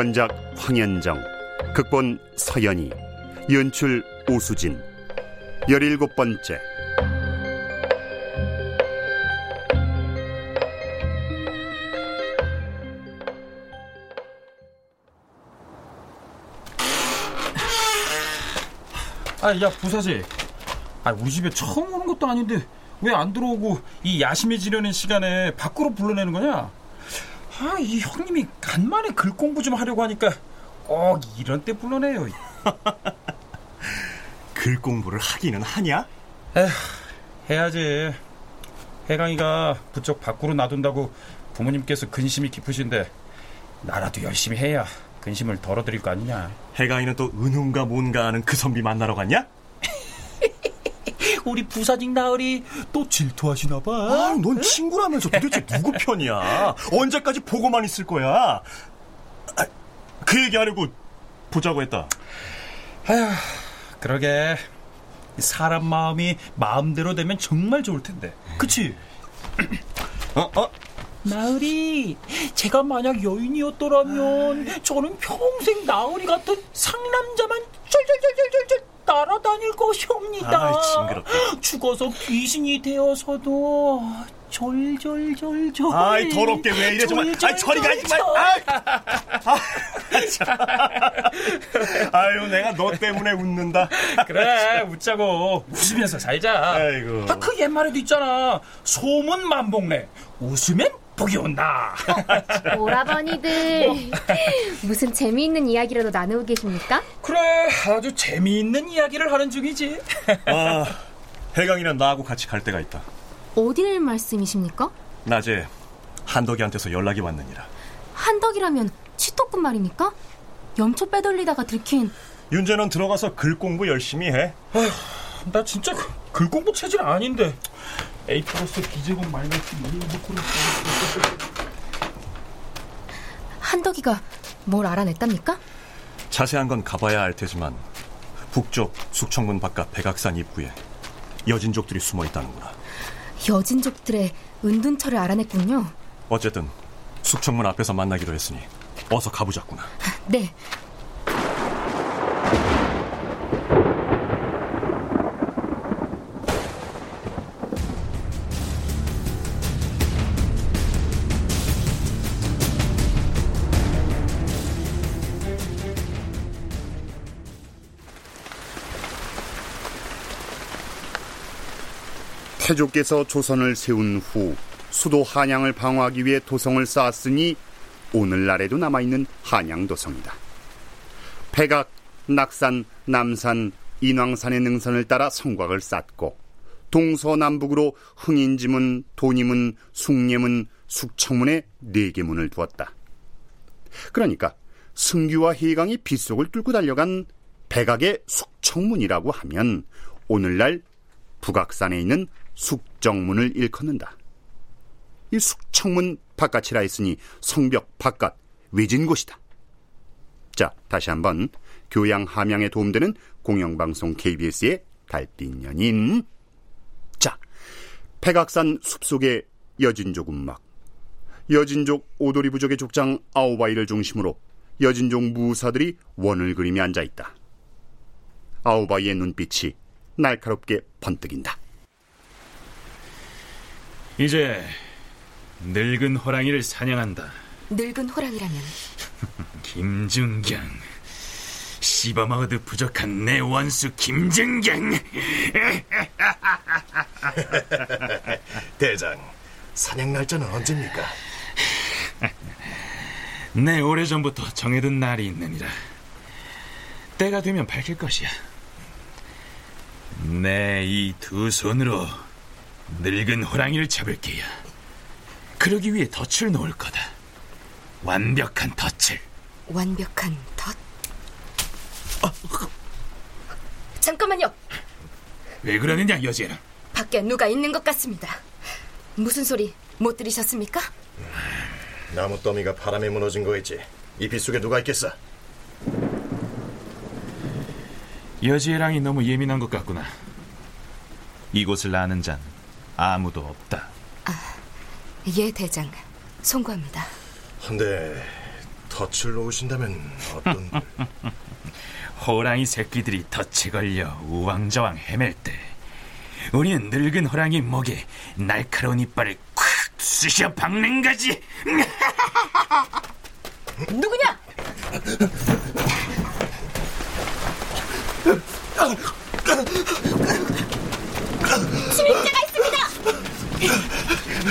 원작 황현정, 극본 서연이, 연출 오수진, 열일곱 번째. 아, 야, 부사지. 아, 우리 집에 처음 오는 것도 아닌데 왜 안 들어오고 이 야심에 지려는 시간에 밖으로 불러내는 거냐? 아, 이 형님이 간만에 글 공부 좀 하려고 하니까 꼭 이런 때 불러내요. 글 공부를 하기는 하냐? 에휴, 해야지. 해강이가 부쩍 밖으로 놔둔다고 부모님께서 근심이 깊으신데 나라도 열심히 해야 근심을 덜어드릴 거 아니냐. 해강이는 또 은훈가 뭔가 하는 그 선비 만나러 갔냐? 우리 부사직 나으리 또 질투하시나 봐. 아, 넌 친구라면서 도대체 누구 편이야? 언제까지 보고만 있을 거야? 아, 그 얘기하려고 보자고 했다. 아휴, 그러게. 사람 마음이 마음대로 되면 정말 좋을 텐데. 그치? 어, 어? 나으리, 제가 만약 여인이었더라면 저는 평생 나으리 같은 상남자만 쫄쫄쫄쫄쫄 따라다닐 것이옵니다. 아이, 징그럽다. 죽어서 귀신이 되어서도 졸졸졸졸. 아이, 더럽게 왜 이래, 정말. 아이, 저리 가지 마. 아이, 아, 참. 아유, 내가 너 때문에 웃는다. 그래, 웃자고. 웃으면서 살자. 아이고. 아, 그 옛말에도 있잖아. 소문 만복래. 웃으면 복이 온다. 오라버니들 무슨 재미있는 이야기라도 나누고 계십니까? 그래, 아주 재미있는 이야기를 하는 중이지. 아, 해강이는 나하고 같이 갈 데가 있다. 어딜 말씀이십니까? 낮에 한덕이한테서 연락이 왔느니라. 한덕이라면 치토꾼 말입니까? 염초 빼돌리다가 들킨 윤재는 들어가서 글 공부 열심히 해. 나 진짜 그- 글 공부 체질 아닌데. A 플러스 B 제곱 마이너스 2 놓고는 한덕이가 뭘 알아냈답니까? 자세한 건 가봐야 알 테지만 북쪽 숙청문 바깥 백악산 입구에 여진족들이 숨어 있다는구나. 여진족들의 은둔처를 알아냈군요. 어쨌든 숙청문 앞에서 만나기로 했으니 어서 가보자꾸나. 네, 태조께서 조선을 세운 후 수도 한양을 방어하기 위해 도성을 쌓았으니 오늘날에도 남아있는 한양도성이다. 백악, 낙산, 남산, 인왕산의 능선을 따라 성곽을 쌓고 동서남북으로 흥인지문, 도니문, 숭례문, 숙청문에 네 개 문을 두었다. 그러니까 승규와 해강이 빗속을 뚫고 달려간 백악의 숙청문이라고 하면 오늘날 북악산에 있는 숙정문을 일컫는다. 이 숙청문 바깥이라 했으니 성벽 바깥 외진 곳이다. 자, 다시 한번 교양 함양에 도움되는 공영방송 KBS의 달빛 연인. 자, 백악산 숲속의 여진족 음악. 여진족 오도리 부족의 족장 아오바이를 중심으로 여진족 무사들이 원을 그리며 앉아 있다. 아오바이의 눈빛이 날카롭게 번뜩인다. 이제 늙은 호랑이를 사냥한다. 늙은 호랑이라면 김준경. 씹어먹어도 부족한 내 원수 김준경. 대장, 사냥 날짜는 언제입니까? 내 오래전부터 정해둔 날이 있느니라. 때가 되면 밝힐 것이야. 내 이 두 손으로 늙은 호랑이를 잡을 게야. 그러기 위해 덫을 놓을 거다. 완벽한 덫을. 완벽한 덫. 잠깐만요. 왜 그러느냐, 여제는? 밖에 누가 있는 것 같습니다. 무슨 소리 못 들으셨습니까? 나무 더미가 바람에 무너진 거겠지. 이 빗속에 누가 있겠어? 여지혜랑이 너무 예민한 것 같구나. 이곳을 아는 잔 아무도 없다. 예, 대장. 송구합니다. 근데 덫을 놓으신다면 어떤... 호랑이 새끼들이 덫에 걸려 우왕좌왕 헤맬 때 우리는 늙은 호랑이 목에 날카로운 이빨을 콱 쑤셔 박는 거지. 누구냐? 침입자가 있습니다.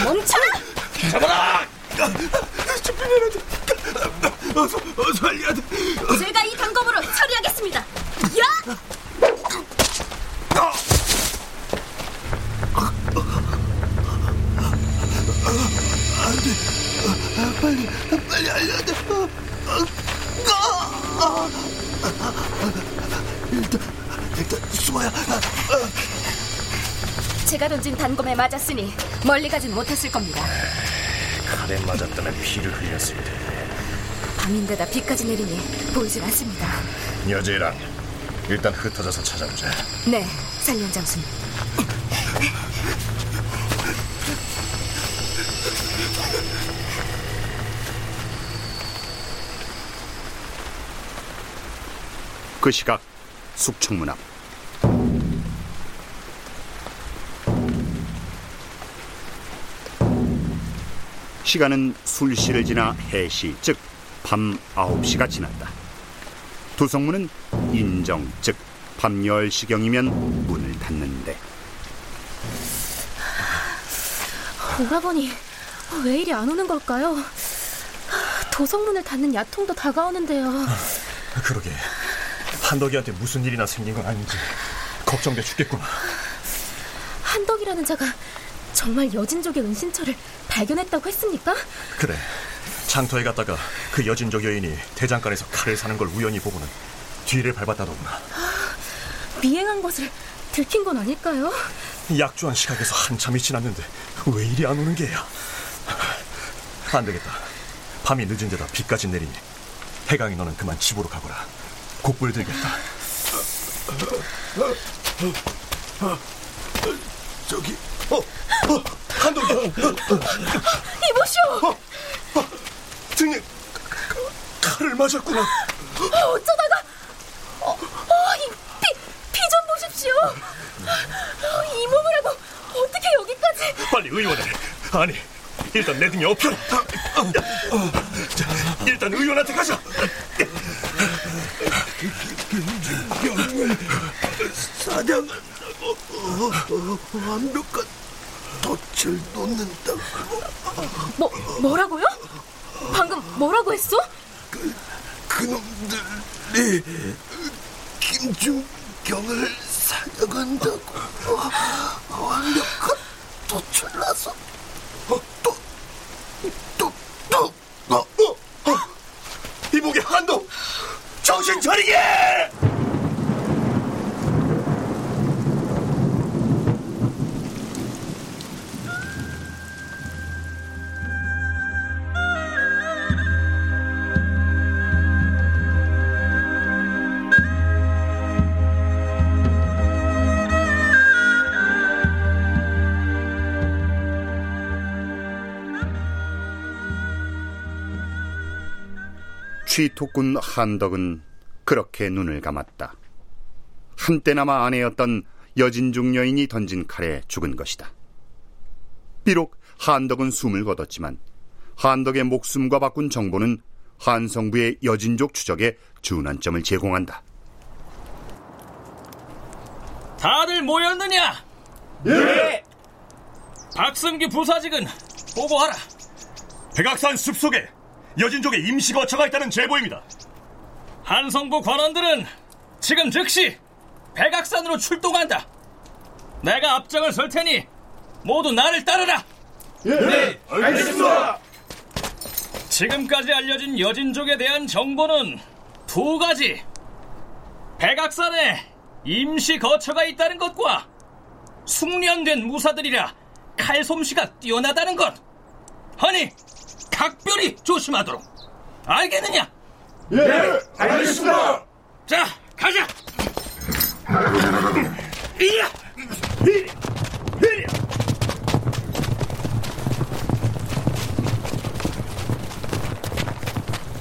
멈춰라! 잡아라! 멀리 가진 못했을 겁니다. 칼에 맞았다면 피를 흘렸을 때. 밤인데다 비까지 내리니 보이질 않습니다. 여제랑 일단 흩어져서 찾아보자. 네, 살년 장수님. 그 시각 숙청문 앞 시간은 술시를 지나 해시 즉 밤 9시가 지났다 도성문은 인정 즉 밤 10시경이면 문을 닫는데 오라버니, 왜 이리 안 오는 걸까요? 도성문을 닫는 야통도 다가오는데요. 그러게 한덕이한테 무슨 일이나 생긴 건 아닌지 걱정돼 죽겠구나. 한덕이라는 자가 정말 여진족의 은신처를 발견했다고 했습니까? 그래 장터에 갔다가 그 여진족 여인이 대장간에서 칼을 사는 걸 우연히 보고는 뒤를 밟았다더구나. 미행한 것을 들킨 건 아닐까요? 약주한 시각에서 한참이 지났는데 왜 이리 안 오는 게야? 안 되겠다. 밤이 늦은 데다 비까지 내리니 해강이 너는 그만 집으로 가거라. 곡불 들겠다. 저기, 어, 어, 한동이. 이보시오! 등에 칼을 맞았구나. 어쩌다가 어, 어, 이 피, 피 좀 보십시오. 어, 이 몸을 하고 어떻게 여기까지? 빨리 의원에. 아니, 일단 내 등에 엎혀라. 자, 일단 의원한테 가자. 사냥을 어, 어, 완벽한 덫을 놓는다고. 뭐 뭐라고요? 방금 뭐라고 했어? 그놈들이 김준경 김준경을 사냥한다고 어, 완벽한 도출나서 어, 또, 또, 또, 어, 어, 어. 이복의 한도 정신 차리게! 취토꾼 한덕은 그렇게 눈을 감았다. 한때나마 아내였던 여진중 여인이 던진 칼에 죽은 것이다. 비록 한덕은 숨을 거뒀지만 한덕의 목숨과 바꾼 정보는 한성부의 여진족 추적에 준환점을 제공한다. 다들 모였느냐? 네. 박승기 부사직은 보고하라. 백악산 숲속에 여진족의 임시 거처가 있다는 제보입니다. 한성부 관원들은 지금 즉시 백악산으로 출동한다. 내가 앞장을 설 테니 모두 나를 따르라. 네, 알겠습니다. 지금까지 알려진 여진족에 대한 정보는 두 가지. 백악산에 임시 거처가 있다는 것과 숙련된 무사들이라 칼솜씨가 뛰어나다는 것. 아니, 각별히 조심하도록. 알겠느냐? 예, 알겠습니다. 자, 가자. 이야!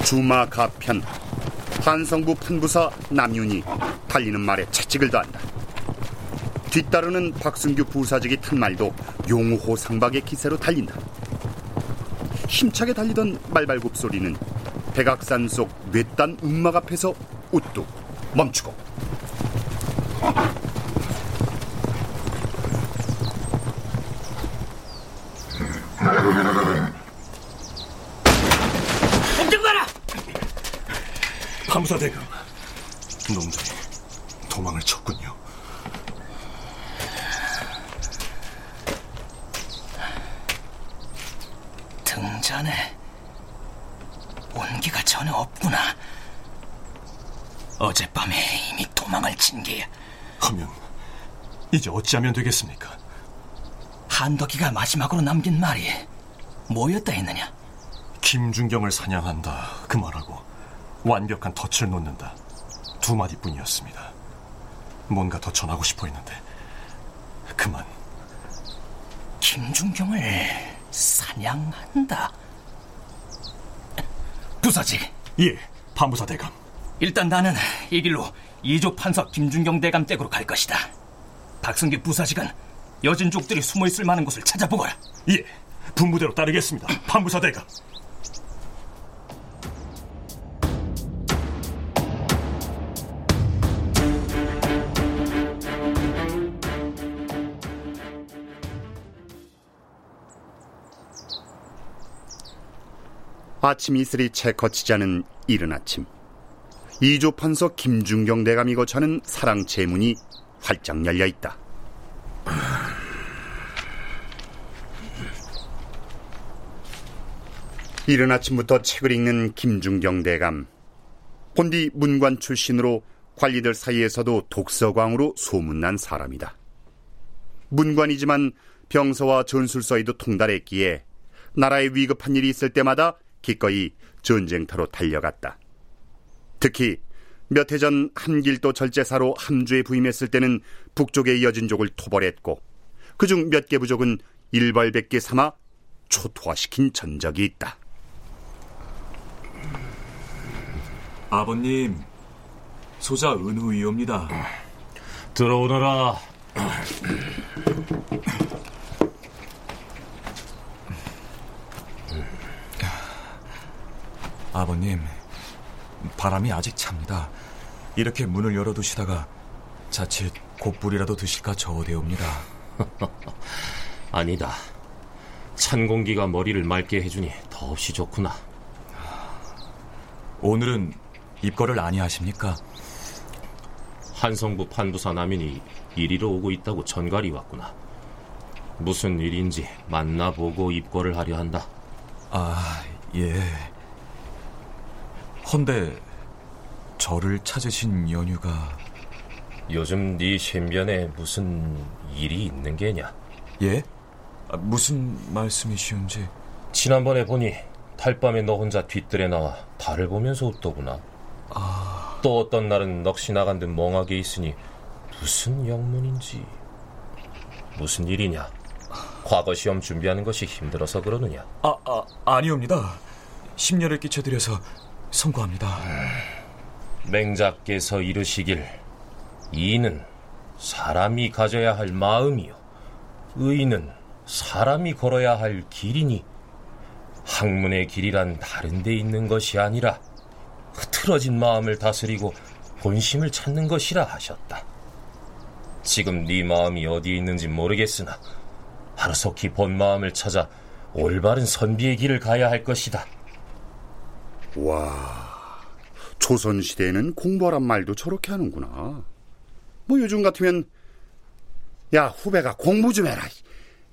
주마 가편 한성부 판부사 남윤이 달리는 말에 채찍을 더한다. 뒤따르는 박승규 부사직이 탄 말도 용호 상박의 기세로 달린다. 힘차게 달리던 말발굽 소리는 백악산 속 뇌딴 움막 앞에서 우뚝 멈추고 공격 마라! 판부사 대감, 놈들이 도망을 쳤군요. 등잔에 온기가 전혀 없구나. 어젯밤에 이미 도망을 친 게야. 하면 이제 어찌하면 되겠습니까? 한덕이가 마지막으로 남긴 말이 뭐였다 했느냐? 김준경을 사냥한다 그 말하고 완벽한 덫을 놓는다 두 마디뿐이었습니다. 뭔가 더 전하고 싶어 했는데 그만 김준경을 사냥한다. 부사직. 예, 판부사 대감. 일단 나는 이 길로 이조 판석 김준경 대감 댁으로 갈 것이다. 박승기 부사직은 여진족들이 숨어 있을 만한 곳을 찾아보거라. 예, 분부대로 따르겠습니다. 판부사 대감. 아침 이슬이 채 거치지 않은 이른 아침 이조 판서 김준경 대감이 거처하는 사랑채 문이 활짝 열려 있다. 이른 아침부터 책을 읽는 김준경 대감. 본디 문관 출신으로 관리들 사이에서도 독서광으로 소문난 사람이다. 문관이지만 병서와 전술서에도 통달했기에 나라에 위급한 일이 있을 때마다 기꺼이 전쟁터로 달려갔다. 특히 몇 해전 한길도 절제사로 함주에 부임했을 때는 북쪽의 여진족을 토벌했고 그중 몇 개 부족은 일벌백계 삼아 초토화시킨 전적이 있다. 아버님, 소자 은후이옵니다. 들어오너라. 아버님, 바람이 아직 찹니다. 이렇게 문을 열어두시다가 자칫 곧불이라도 드실까 저어대옵니다. 아니다. 찬 공기가 머리를 맑게 해주니 더없이 좋구나. 오늘은 입거를 아니하십니까? 한성부 판부사 남인이 이리로 오고 있다고 전갈이 왔구나. 무슨 일인지 만나보고 입고를 하려 한다. 아, 예. 헌데 저를 찾으신 연유가 요즘 네 신변에 무슨 일이 있는 게냐? 예? 아, 무슨 말씀이시온지 지난번에 보니 달밤에 너 혼자 뒤뜰에 나와 달을 보면서 웃더구나. 아... 또 어떤 날은 넋이 나간 듯 멍하게 있으니 무슨 영문인지 무슨 일이냐? 과거 시험 준비하는 것이 힘들어서 그러느냐? 아, 아 아니옵니다. 심려를 끼쳐드려서 성고합니다. 맹자께서 이르시길 이는 사람이 가져야 할 마음이요 의는 사람이 걸어야 할 길이니 학문의 길이란 다른 데 있는 것이 아니라 흐트러진 마음을 다스리고 본심을 찾는 것이라 하셨다. 지금 네 마음이 어디에 있는지 모르겠으나 하루속히 본 마음을 찾아 올바른 선비의 길을 가야 할 것이다. 와, 조선시대에는 공부하란 말도 저렇게 하는구나. 뭐 요즘 같으면, 야, 후배가 공부 좀 해라.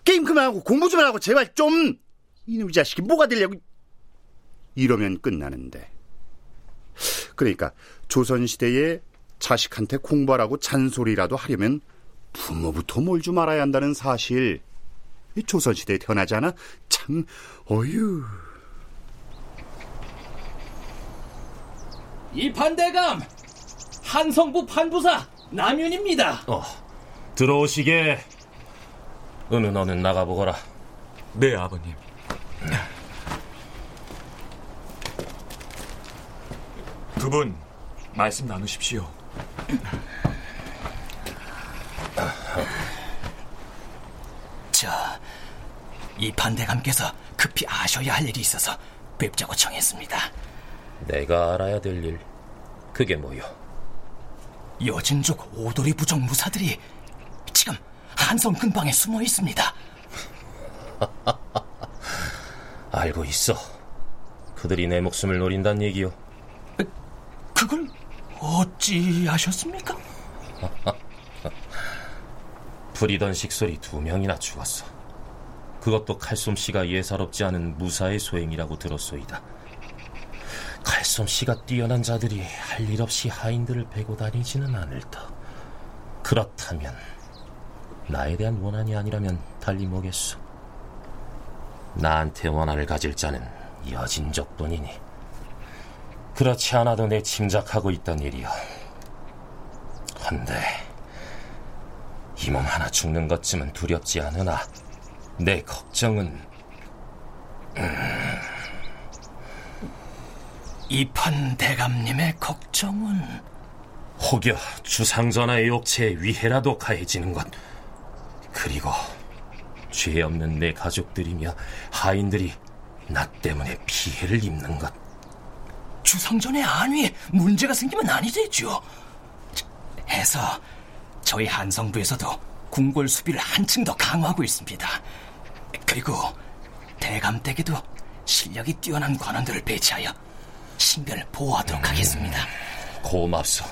게임 그만하고 공부 좀 하라고 제발 좀! 이놈의 자식이 뭐가 되려고. 이러면 끝나는데. 그러니까 조선시대에 자식한테 공부하라고 잔소리라도 하려면 부모부터 뭘 좀 알아야 한다는 사실. 조선시대에 태어나지 않아? 참, 어휴. 이 판대감 한성부 판부사 남윤입니다. 어, 들어오시게. 어느 너는 나가보거라. 네, 아버님. 두 분 말씀 나누십시오. 저, 이 판대감께서 급히 아셔야 할 일이 있어서 뵙자고 청했습니다. 내가 알아야 될 일, 그게 뭐요? 여진족 오도리 부족 무사들이 지금 한성 근방에 숨어 있습니다. 알고 있어. 그들이 내 목숨을 노린다는 얘기요. 그걸 어찌 아셨습니까? 부리던 식솔이 두 명이나 죽었어. 그것도 칼솜씨가 예사롭지 않은 무사의 소행이라고 들었소이다. 칼솜씨가 뛰어난 자들이 할 일 없이 하인들을 베고 다니지는 않을 터. 그렇다면 나에 대한 원한이 아니라면 달리 뭐겠소. 나한테 원한을 가질 자는 여진족뿐이니 그렇지 않아도 내 짐작하고 있던 일이여. 헌데 이 몸 하나 죽는 것쯤은 두렵지 않으나 내 걱정은 음... 이판 대감님의 걱정은? 혹여 주상전하의 욕체에 위해라도 가해지는 것. 그리고 죄 없는 내 가족들이며 하인들이 나 때문에 피해를 입는 것. 주상전의 안위에 문제가 생기면 아니 되죠 해서 저희 한성부에서도 궁궐 수비를 한층 더 강화하고 있습니다. 그리고 대감댁에도 실력이 뛰어난 관원들을 배치하여 신변을 보호하도록 음, 하겠습니다. 고맙소.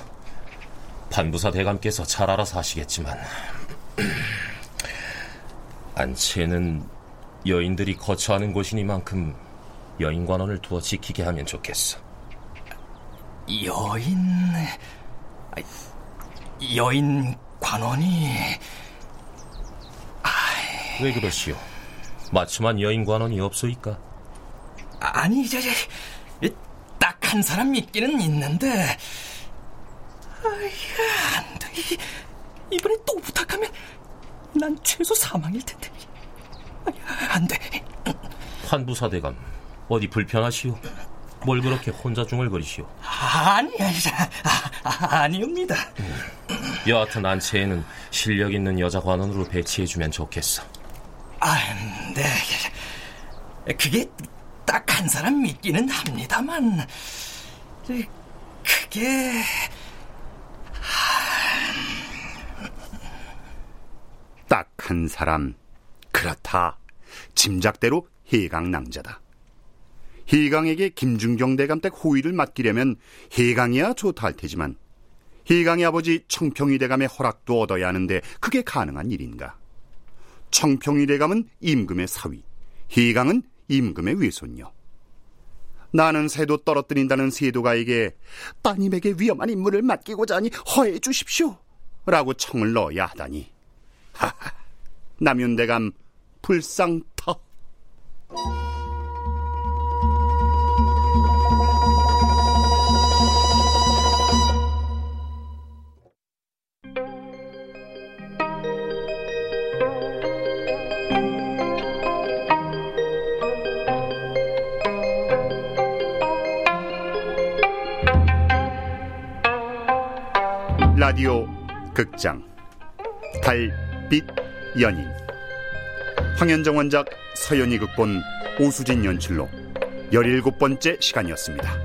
판부사 대감께서 잘 알아서 하시겠지만 안치에는 여인들이 거처하는 곳이니만큼 여인관원을 두어 지키게 하면 좋겠어. 여인... 여인 관원이... 왜 그러시오? 마침한 여인 관원이 없소이까? 아니, 저, 저, 딱 한 사람 믿기는 있는데, 아야, 안 돼. 이번에 또 부탁하면 난 최소 사망일 텐데. 아야, 안 돼. 환부사대감, 어디 불편하시오? 뭘 그렇게 혼자 중얼거리시오? 아니, 아니, 아, 아니옵니다. 음, 여하튼 안채에는 실력 있는 여자 관원으로 배치해주면 좋겠어. 아, 네. 그게 딱 한 사람 믿기는 합니다만, 그게... 딱 한 사람. 그렇다. 짐작대로 해강 낭자다. 해강에게 김중경 대감댁 호위를 맡기려면 해강이야 좋다 할 테지만 희강의 아버지 청평이 대감의 허락도 얻어야 하는데 그게 가능한 일인가? 청평이 대감은 임금의 사위, 희강은 임금의 외손녀. 나는 새도 떨어뜨린다는 세도가에게 따님에게 위험한 임무를 맡기고자 하니 허해 주십시오. 라고 청을 넣어야 하다니. 하하, 남윤대감 불쌍터. 라디오 극장 달빛 연인 황현정 원작 서연이 극본 오수진 연출로 17번째 시간이었습니다.